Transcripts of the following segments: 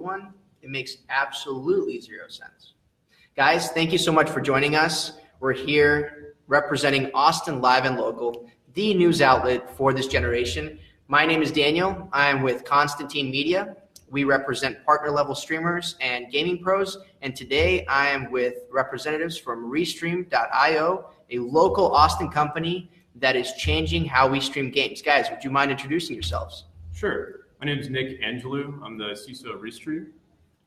one, it makes absolutely zero sense. Guys, thank you so much for joining us. We're here representing Austin Live and Local, the news outlet for this generation. My name is Daniel. I'm with Constantine Media. We represent partner level streamers and gaming pros. And today I am with representatives from Restream.io, a local Austin company that is changing how we stream games. Guys, would you mind introducing yourselves? Sure. My name is Nick Angelou. I'm the CISO of Restream,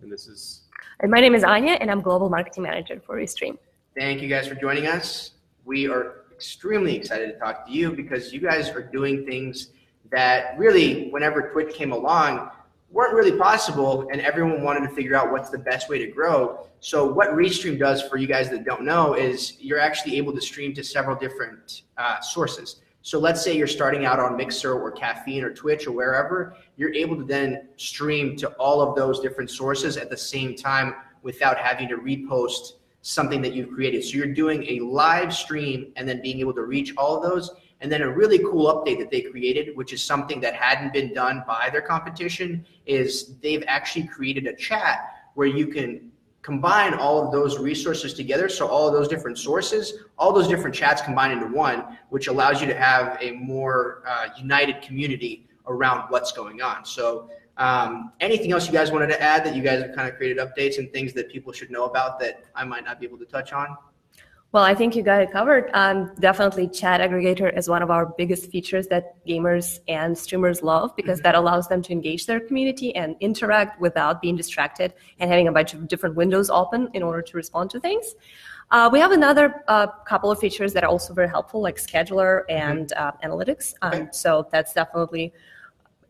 and this is. And my name is Anya, and I'm Global Marketing Manager for Restream. Thank you guys for joining us. We are extremely excited to talk to you because you guys are doing things that really, whenever Twitch came along, weren't really possible, and everyone wanted to figure out what's the best way to grow. So, what Restream does for you guys that don't know is you're actually able to stream to several different uh, sources. So, let's say you're starting out on Mixer or Caffeine or Twitch or wherever, you're able to then stream to all of those different sources at the same time without having to repost something that you've created. So, you're doing a live stream and then being able to reach all of those and then a really cool update that they created, which is something that hadn't been done by their competition, is they've actually created a chat where you can combine all of those resources together. So all of those different sources, all those different chats combined into one, which allows you to have a more uh, united community around what's going on. So um, anything else you guys wanted to add that you guys have kind of created updates and things that people should know about that I might not be able to touch on? Well, I think you got it covered. Um, definitely, chat aggregator is one of our biggest features that gamers and streamers love because mm-hmm. that allows them to engage their community and interact without being distracted and having a bunch of different windows open in order to respond to things. Uh, we have another uh, couple of features that are also very helpful, like scheduler mm-hmm. and uh, analytics. Um. So that's definitely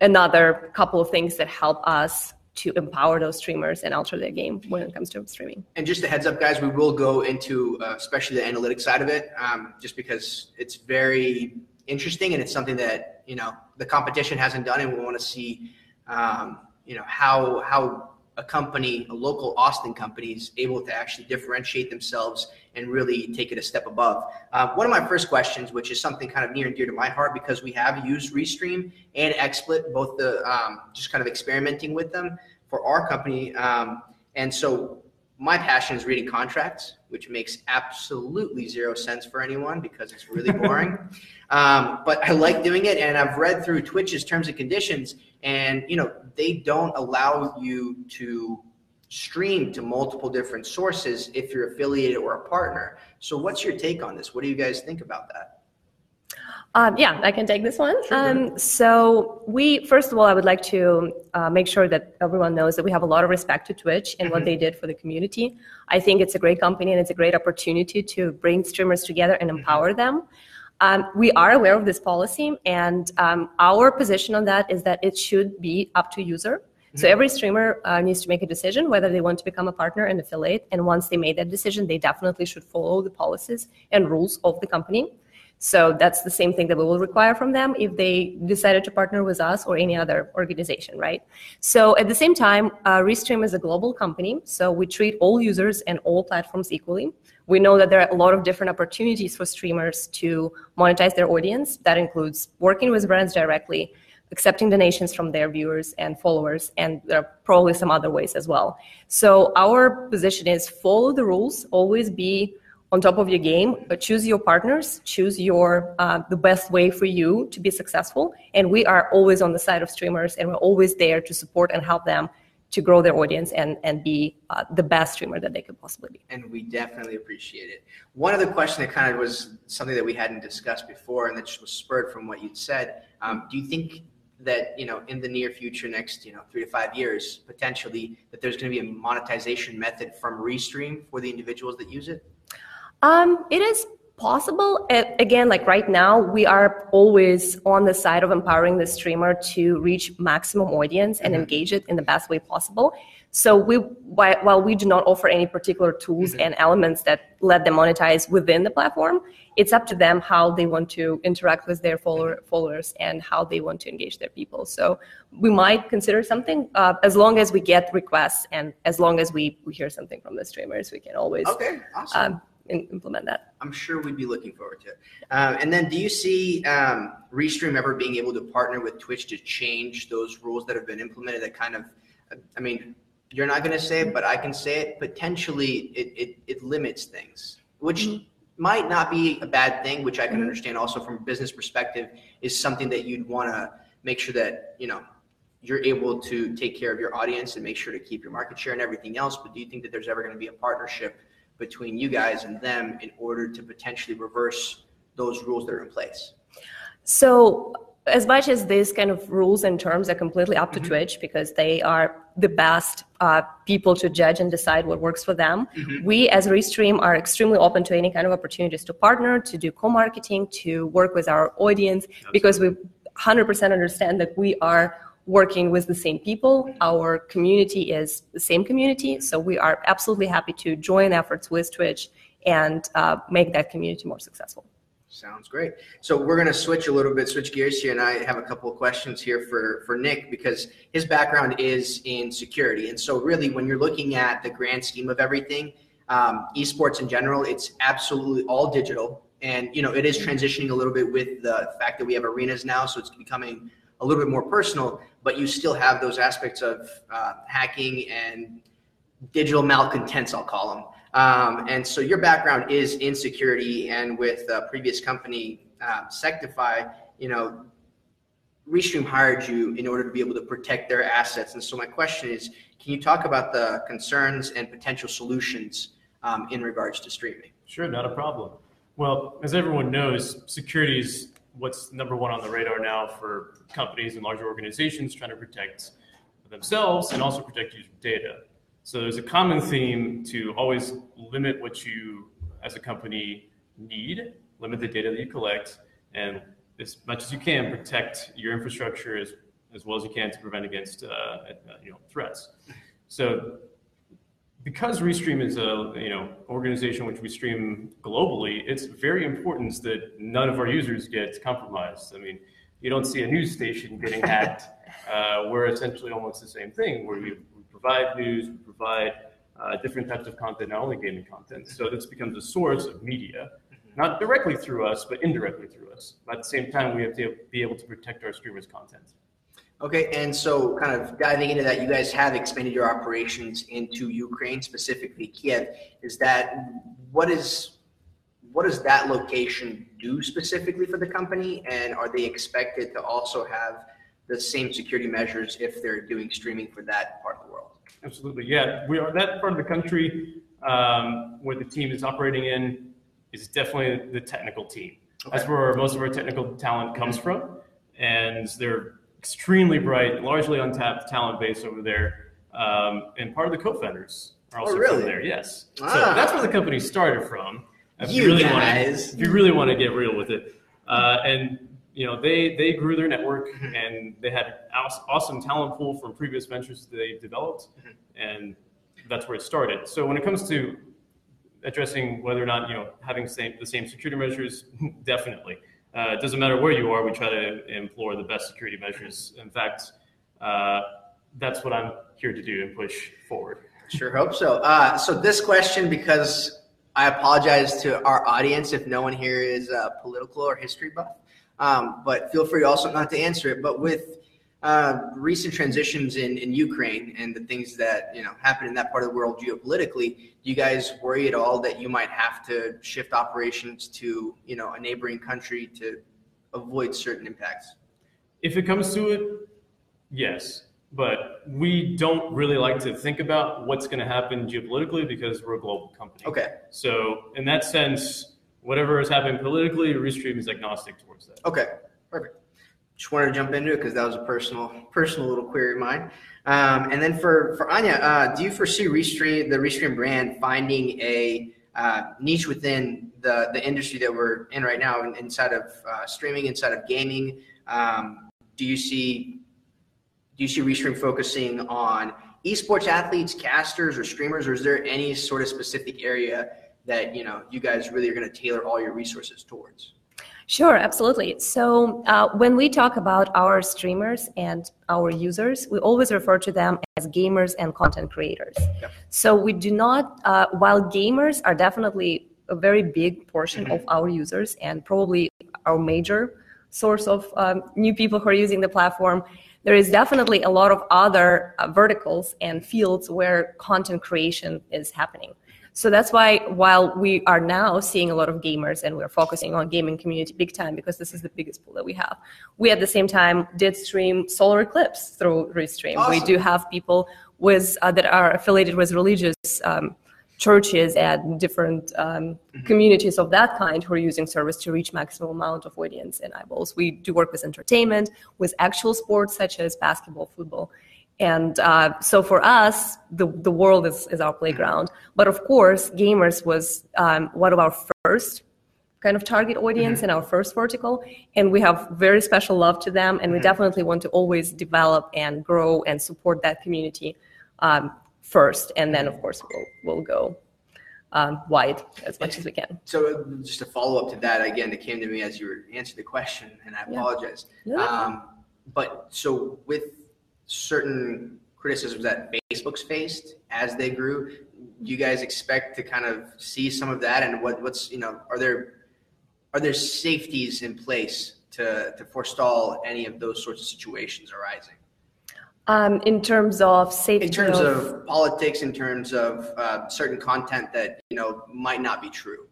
another couple of things that help us to empower those streamers and alter their game when it comes to streaming. And just a heads up, guys, we will go into uh, especially the analytics side of it, um, just because it's very interesting and it's something that you know the competition hasn't done, and we want to see um, you know how how a company, a local Austin company, is able to actually differentiate themselves and really take it a step above. Uh, one of my first questions, which is something kind of near and dear to my heart because we have used Restream and XSplit, both the um, just kind of experimenting with them for our company. Um, and so my passion is reading contracts, which makes absolutely zero sense for anyone because it's really boring. um, but I like doing it, and I've read through Twitch's terms and conditions, and you know they don't allow you to stream to multiple different sources if you're affiliated or a partner. So, what's your take on this? What do you guys think about that? Um, yeah, I can take this one. Um, so we, first of all, I would like to uh, make sure that everyone knows that we have a lot of respect to Twitch and mm-hmm. what they did for the community. I think it's a great company and it's a great opportunity to bring streamers together and mm-hmm. empower mm-hmm. them. Um, we are aware of this policy, and um, our position on that is that it should be up to user. Mm-hmm. So every streamer uh, needs to make a decision whether they want to become a partner and affiliate. And once they made that decision, they definitely should follow the policies and rules of the company. So that's the same thing that we will require from them if they decided to partner with us or any other organization, right? So at the same time, uh, Restream is a global company, so we treat all users and all platforms equally. We know that there are a lot of different opportunities for streamers to monetize their audience. That includes working with brands directly, accepting donations from their viewers and followers, and there are probably some other ways as well. So our position is follow the rules, always be on top of your game but choose your partners choose your uh, the best way for you to be successful and we are always on the side of streamers and we're always there to support and help them to grow their audience and and be uh, the best streamer that they could possibly be. And we definitely appreciate it. One other question that kind of was something that we hadn't discussed before and that just was spurred from what you'd said um, do you think that you know in the near future next you know three to five years potentially that there's going to be a monetization method from restream for the individuals that use it? Um, it is possible. again, like right now, we are always on the side of empowering the streamer to reach maximum audience and mm-hmm. engage it in the best way possible. So we, while we do not offer any particular tools mm-hmm. and elements that let them monetize within the platform, it's up to them how they want to interact with their follower, followers and how they want to engage their people. So we might consider something uh, as long as we get requests and as long as we, we hear something from the streamers, we can always okay, awesome. Um, implement that. I'm sure we'd be looking forward to it. Um, and then, do you see um, Restream ever being able to partner with Twitch to change those rules that have been implemented? That kind of, I mean, you're not going to say it, but I can say it. Potentially, it, it, it limits things, which Mhm. might not be a bad thing, which I can Mhm. understand also from a business perspective is something that you'd want to make sure that, you know, you're able to take care of your audience and make sure to keep your market share and everything else. But do you think that there's ever going to be a partnership between you guys and them in order to potentially reverse those rules that are in place? So, as much as these kind of rules and terms are completely up to Mhm. Twitch because they are the best uh, people to judge and decide what works for them, Mhm. we as Restream are extremely open to any kind of opportunities to partner, to do co marketing, to work with our audience because we 100% understand that we are working with the same people. Our community is the same community. So, we are absolutely happy to join efforts with Twitch and uh, make that community more successful. Sounds great. So we're going to switch a little bit, switch gears here, and I have a couple of questions here for for Nick because his background is in security, and so really when you're looking at the grand scheme of everything, um, esports in general, it's absolutely all digital, and you know it is transitioning a little bit with the fact that we have arenas now, so it's becoming a little bit more personal, but you still have those aspects of uh, hacking and digital malcontents, I'll call them. Um, and so your background is in security and with a previous company, um, Sectify, you know, Restream hired you in order to be able to protect their assets. And so my question is, can you talk about the concerns and potential solutions um, in regards to streaming? Sure, not a problem. Well, as everyone knows, security is what's number one on the radar now for companies and larger organizations trying to protect themselves and also protect user data. So there's a common theme to always limit what you, as a company, need, limit the data that you collect, and as much as you can, protect your infrastructure as, as well as you can to prevent against uh, you know threats. So because Restream is a you know organization which we stream globally, it's very important that none of our users get compromised. I mean, you don't see a news station getting hacked. Uh, we're essentially almost the same thing, where we, we provide news, we provide uh, different types of content, not only gaming content. So this becomes a source of media, not directly through us, but indirectly through us. But at the same time, we have to be able to protect our streamers' content. Okay, and so kind of diving into that, you guys have expanded your operations into Ukraine, specifically Kiev. Is that what is what does that location do specifically for the company, and are they expected to also have the same security measures if they're doing streaming for that part of the world? Absolutely, yeah. We are that part of the country um, where the team is operating in is definitely the technical team. That's where most of our technical talent comes from, and they're extremely bright, largely untapped talent base over there. Um, and part of the co-founders are also Oh, really? from there. Yes, Ah. so that's where the company started from. If You really guys. want, if you really want to get real with it, uh, and you know they they grew their network Mhm. and they had aw- awesome talent pool from previous ventures that they developed, Mhm. and that's where it started. So when it comes to addressing whether or not you know having same, the same security measures, definitely. Uh, it doesn't matter where you are. We try to employ the best security measures. In fact, uh, that's what I'm here to do and push forward. Sure hope so. Uh, so this question, because I apologize to our audience if no one here is uh, political or history buff, um, but feel free also not to answer it. But with uh, recent transitions in, in Ukraine and the things that you know happen in that part of the world geopolitically, do you guys worry at all that you might have to shift operations to you know a neighboring country to avoid certain impacts? If it comes to it, yes. But we don't really like to think about what's going to happen geopolitically because we're a global company. Okay. So in that sense, whatever is happening politically, Restream is agnostic towards that. Okay, perfect. Just wanted to jump into it because that was a personal, personal little query of mine. Um, and then for for Anya, uh, do you foresee Restream, the Restream brand, finding a uh, niche within the the industry that we're in right now, inside of uh, streaming, inside of gaming? Um, do you see do you see Restream focusing on esports athletes, casters, or streamers, or is there any sort of specific area that you know you guys really are going to tailor all your resources towards? Sure, absolutely. So uh, when we talk about our streamers and our users, we always refer to them as gamers and content creators. Yep. So we do not, uh, while gamers are definitely a very big portion Mhm. of our users and probably our major source of um, new people who are using the platform, there is definitely a lot of other uh, verticals and fields where content creation is happening. So that's why while we are now seeing a lot of gamers and we're focusing on gaming community big time because this is the biggest pool that we have, we at the same time did stream solar eclipse through Restream. Awesome. We do have people with uh, that are affiliated with religious um, churches and different um, communities of that kind who are using service to reach maximum amount of audience and eyeballs. We do work with entertainment, with actual sports such as basketball, football. And uh, so for us, the, the world is, is our playground. But of course, gamers was um, one of our first kind of target audience in our first vertical. And we have very special love to them. And we definitely want to always develop and grow and support that community um, first. And then, of course, we'll, we'll go um, wide as much as we can. So just a follow up to that, again, it came to me as you were answering the question, and I Yeah. apologize. No, no. Um, but so with certain criticisms that Facebook's faced as they grew, do you guys expect to kind of see some of that? And what, what's you know, are there are there safeties in place to to forestall any of those sorts of situations arising? Um, in terms of safety In terms of politics, in terms of uh, certain content that you know might not be true.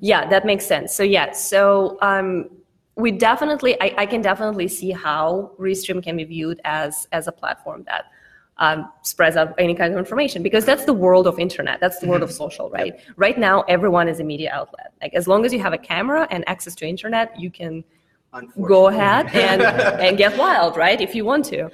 Yeah, that makes sense. So yeah, so um, we definitely, I, I can definitely see how Restream can be viewed as as a platform that um, spreads out any kind of information because that's the world of internet. That's the world of social, right? Right now, everyone is a media outlet. Like as long as you have a camera and access to internet, you can go ahead and, and get wild, right? If you want to.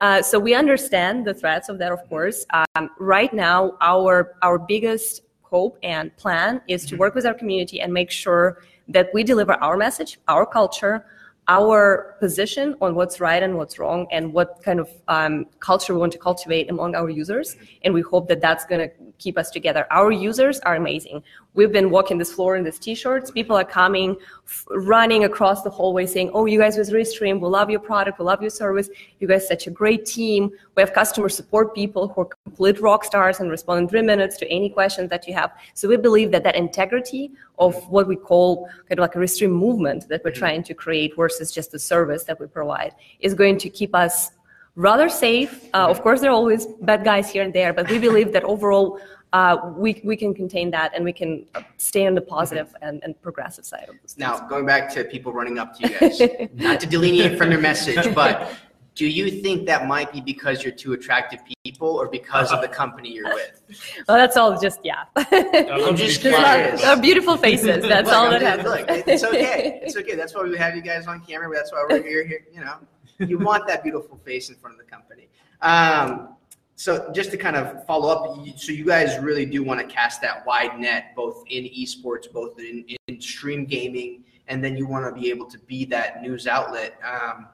Uh, so we understand the threats of that, of course. Um, right now, our our biggest hope and plan is to work with our community and make sure that we deliver our message, our culture, our position on what's right and what's wrong, and what kind of um, culture we want to cultivate among our users. And we hope that that's going to keep us together. Our users are amazing. We've been walking this floor in these t-shirts. People are coming, f- running across the hallway saying, oh, you guys with Restream, we love your product, we love your service. You guys such a great team. We have customer support people who are complete rock stars and respond in three minutes to any questions that you have. So we believe that that integrity of what we call kind of like a Restream movement that we're trying to create versus just the service that we provide is going to keep us rather safe. Uh, of course, there are always bad guys here and there, but we believe that overall uh, we, we can contain that and we can stay on the positive and, and progressive side of this. Now, going back to people running up to you guys, not to delineate from your message, but do you think that might be because you're two attractive people or because of the company you're with? Well, that's all just, yeah. I'm just Just curious. our, our beautiful faces. That's Look, all I that happens. Look, it's okay. It's okay. That's why we have you guys on camera. That's why we're here. here you know, you want that beautiful face in front of the company. Um, so just to kind of follow up, you- so you guys really do want to cast that wide net, both in esports, both in, in stream gaming, and then you want to be able to be that news outlet. Um,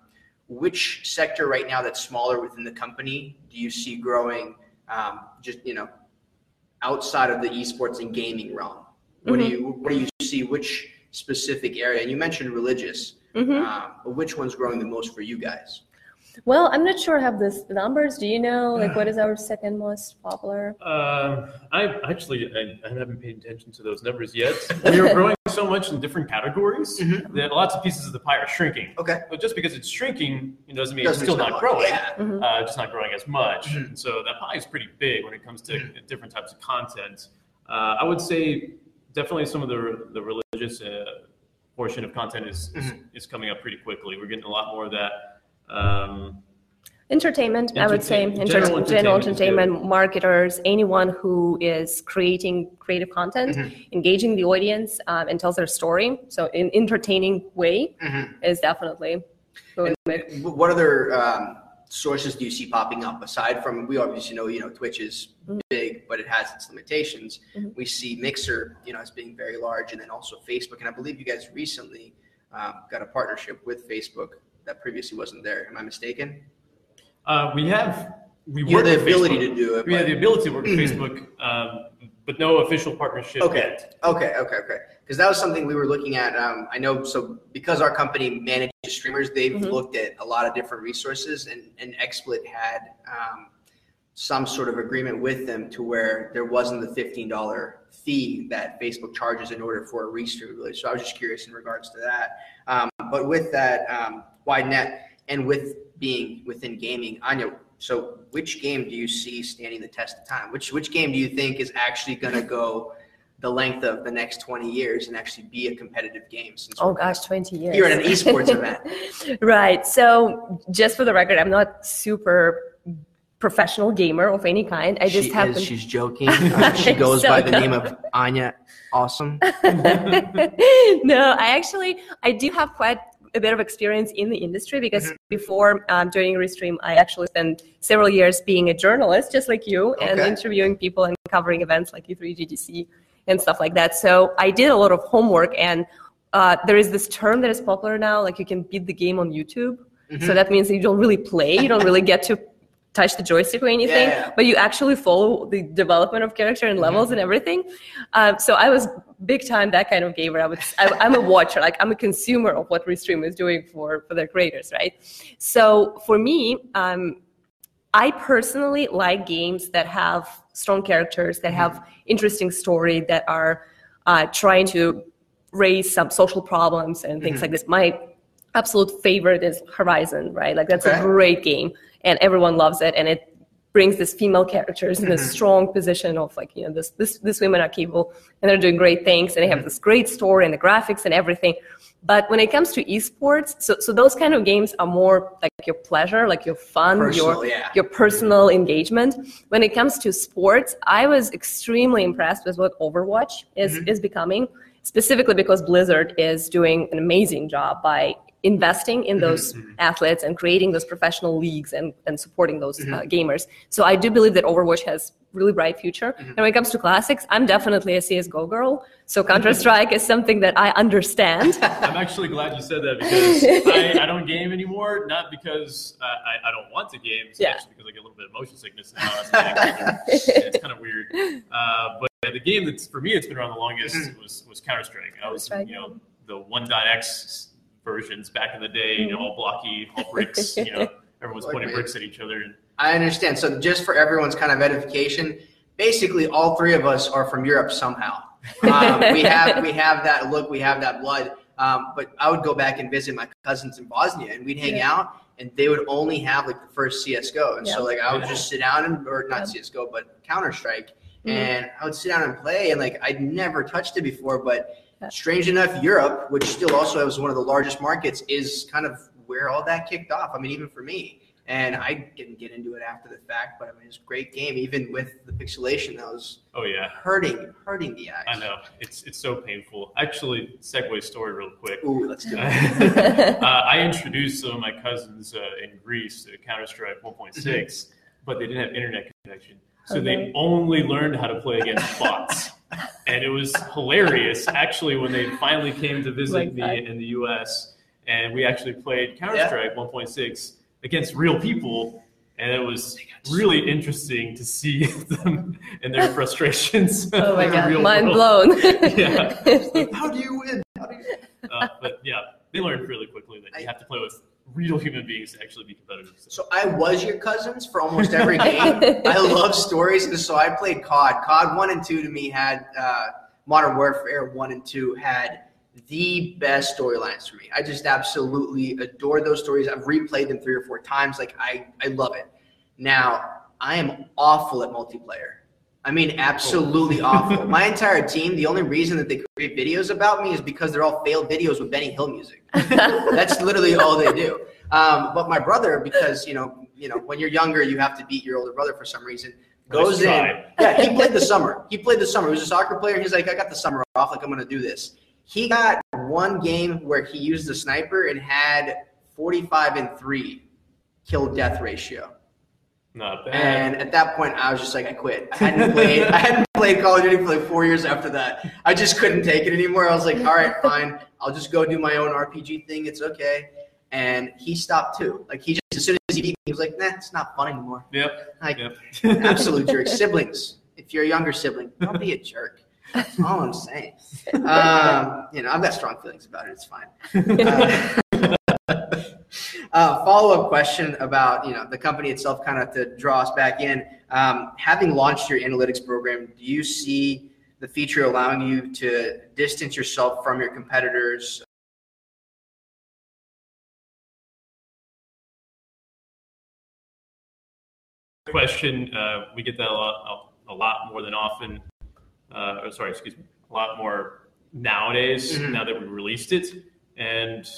which sector right now that's smaller within the company do you see growing? Um, just you know, outside of the esports and gaming realm. What do you what do you see? Which specific area? And you mentioned religious. Mhm. Um, but which one's growing the most for you guys? Well, I'm not sure I have this the numbers. Do you know like what is our second most popular? Uh, I actually I, I haven't paid attention to those numbers yet. We are growing so much in different categories Mhm. that lots of pieces of the pie are shrinking. Okay. But just because it's shrinking, it doesn't mean Doesn't it's still not much. growing. Yeah. Mhm. Uh, just not growing as much. Mhm. And so that pie is pretty big when it comes to Mm-hmm. different types of content. Uh, I would say definitely some of the the religious uh, portion of content is, is Mhm. is coming up pretty quickly. We're getting a lot more of that. Um, Entertainment, I would say. Enter- general general entertainment is entertainment, marketers, anyone who is creating creative content, Mhm. engaging the audience, um, and tells their story. So, in entertaining way Mhm. is definitely. who And would make- wh- what other um, sources do you see popping up aside from we obviously know you know Twitch is Mhm. big, but it has its limitations. Mhm. We see Mixer, you know, as being very large, and then also Facebook. And I believe you guys recently um, got a partnership with Facebook that previously wasn't there. Am I mistaken? Uh, we have we You have work the ability Facebook. to do it. We have the ability to work with Mhm. Facebook, um, but no official partnership Okay. yet. Okay, okay, okay. Because that was something we were looking at. Um, I know, so because our company manages streamers, they've Mhm. looked at a lot of different resources, and, and XSplit had um, some sort of agreement with them to where there wasn't the $15 fee that Facebook charges in order for a restream release. So I was just curious in regards to that. Um, but with that um, wide net and with being within gaming. Anya, so which game do you see standing the test of time? Which which game do you think is actually going to go the length of the next 20 years and actually be a competitive game? Since Oh gosh, 20 years. you're at an esports event. Right. So just for the record, I'm not super professional gamer of any kind. I just she happen is, she's joking. Uh, she goes So by the no. name of Anya Awesome. no, I actually I do have quite a bit of experience in the industry because Mm-hmm. before um, joining Restream, I actually spent several years being a journalist, just like you, and interviewing people and covering events like E3, GDC, and stuff like that. So I did a lot of homework, and uh, there is this term that is popular now, like you can beat the game on YouTube. Mm-hmm. So that means that you don't really play, you don't really get to touch the joystick or anything, Yeah. but you actually follow the development of character and levels and everything. Um, so I was big time that kind of gamer. I would, I, I'm a watcher, like I'm a consumer of what Restream is doing for for their creators, right? So for me, um, I personally like games that have strong characters, that have interesting story, that are uh, trying to raise some social problems and things like this. My absolute favorite is Horizon, right? Like that's Okay. a great game, and everyone loves it, and it brings this female characters in a mm-hmm. strong position of like you know this this this women are capable and they're doing great things and they have mm-hmm. this great story and the graphics and everything. But when it comes to esports so so those kind of games are more like your pleasure like your fun Personal, your yeah. your personal mm-hmm. engagement. When it comes to sports i was extremely impressed with what overwatch is Mm-hmm. is becoming specifically because blizzard is doing an amazing job by investing in those Mm-hmm. athletes and creating those professional leagues and, and supporting those Mm-hmm. uh, gamers so i do believe that overwatch has really bright future Mm-hmm. and when it comes to classics i'm definitely a csgo girl so counter-strike is something that i understand I'm actually glad you said that because I, I don't game anymore, not because uh, I, I don't want to game, it's Yeah. actually because I get a little bit of motion sickness now. as I'm getting older. it's kind of weird. Uh, but the game that's for me it's been around the longest Mm-hmm. was was Counter Strike. I was Counter-Strike, you know the 1.x versions back in the day, you know, all blocky, all bricks. You know, everyone's Like pointing me. bricks at each other. And I understand. So just for everyone's kind of edification, basically all three of us are from Europe somehow. Um, we have we have that look, we have that blood. Um, but I would go back and visit my cousins in Bosnia, and we'd hang Yeah. out, and they would only have like the first CS:GO, and so like I would Yeah. just sit down and or not CS:GO, but Counter Strike, Mhm. and I would sit down and play, and like I'd never touched it before, but Yeah. Strange enough, Europe, which still also was one of the largest markets, is kind of where all that kicked off. I mean, even for me. And I didn't get into it after the fact, but I mean, it's a great game, even with the pixelation that was oh yeah, hurting, hurting the eyes. I know it's it's so painful. Actually, segue story real quick. Ooh, let's do it. uh, I introduced some of my cousins uh, in Greece to Counter Strike 1.6, but they didn't have internet connection. So Okay. they only learned how to play against bots. and it was hilarious, actually, when they finally came to visit Like me that. in the US and we actually played Counter Strike 1.6 against real people. And it was really interesting to see them and their frustrations. oh my god mind world. blown Yeah. How do you win? How do you- Uh, but yeah, they learned really quickly that you have to play with real human beings to actually be competitive. So, So I was your cousins for almost every game. I love stories, and so I played COD. COD one and two to me had uh, Modern Warfare one and two had the best storylines for me. I just absolutely adore those stories. I've replayed them three or four times. Like I, I love it. Now I am awful at multiplayer. I mean, absolutely awful. My entire team, the only reason that they create videos about me is because they're all failed videos with Benny Hill music. That's literally all they do. Um, but my brother, because you know, you know, when you're younger, you have to beat your older brother for some reason. Goes in. Yeah, he played the summer. He played the summer. He was a soccer player. He's like, I got the summer off. Like I'm gonna do this. He got one game where he used the sniper and had 45 and three kill death ratio. Not bad. And at that point, I was just like, I quit. I hadn't played. I hadn't played Call of Duty for like four years after that. I just couldn't take it anymore. I was like, all right, fine. I'll just go do my own RPG thing. It's okay. And he stopped too. Like he just as soon as he beat me, he was like, Nah, it's not fun anymore. Yep. Like Yep. absolute jerk. Siblings. If you're a younger sibling, don't be a jerk. That's all I'm saying. Um, you know, I've got strong feelings about it. It's fine. Uh, uh, follow-up question about you know the company itself, kind of to draw us back in. Um, having launched your analytics program, do you see the feature allowing you to distance yourself from your competitors question. Uh, we get that a lot, a, a lot more than often. Uh, oh, sorry, excuse me, a lot more nowadays. Mhm. Now that we released it, and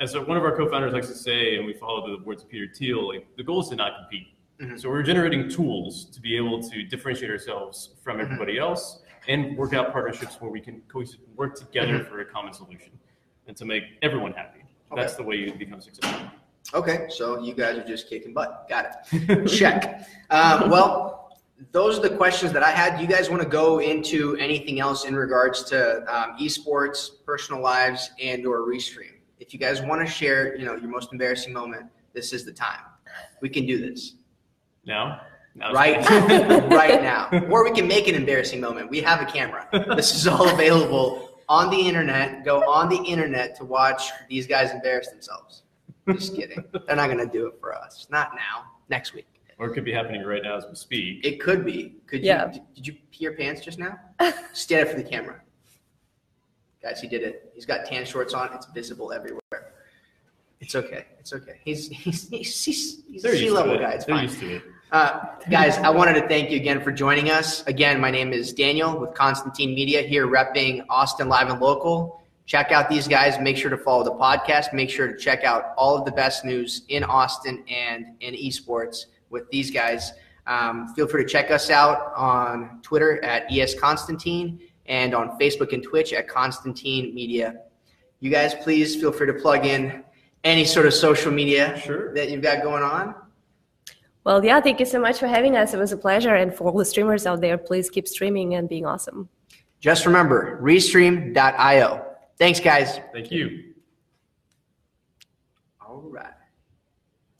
as one of our co-founders likes to say, and we follow the words of Peter Thiel, like the goal is to not compete. Mhm. So we're generating tools to be able to differentiate ourselves from Mhm. everybody else and work out partnerships where we can cohesive work together for a common solution and to make everyone happy. That's the way you become successful. Okay, so you guys are just kicking butt. Got it. Check. Uh, well, those are the questions that I had. You guys want to go into anything else in regards to um, esports, personal lives, and or restream? If you guys want to share, you know, your most embarrassing moment, this is the time. We can do this No. now right, right now, or we can make an embarrassing moment. We have a camera. This is all available on the internet. Go on the internet to watch these guys embarrass themselves. Just kidding. They're not going to do it for us. Not now. Next week. or it could be happening right now as we speak. It could be. Could Yeah. you? Did you pee your pants just now? Stand up for the camera, guys. He did it. He's got tan shorts on. It's visible everywhere. It's okay. It's okay. He's he's he's, he's, he's a C-level it. guy. It's They're fine. used to it. Uh, guys, I wanted to thank you again for joining us. Again, my name is Daniel with Constantine Media here repping Austin Live and Local. Check out these guys. Make sure to follow the podcast. Make sure to check out all of the best news in Austin and in esports with these guys. Um, feel free to check us out on Twitter at ESConstantine and on Facebook and Twitch at Constantine Media. You guys, please feel free to plug in any sort of social media Sure. that you've got going on. Well, yeah, thank you so much for having us. It was a pleasure. And for all the streamers out there, please keep streaming and being awesome. Just remember, restream.io. Thanks, guys. Thank you.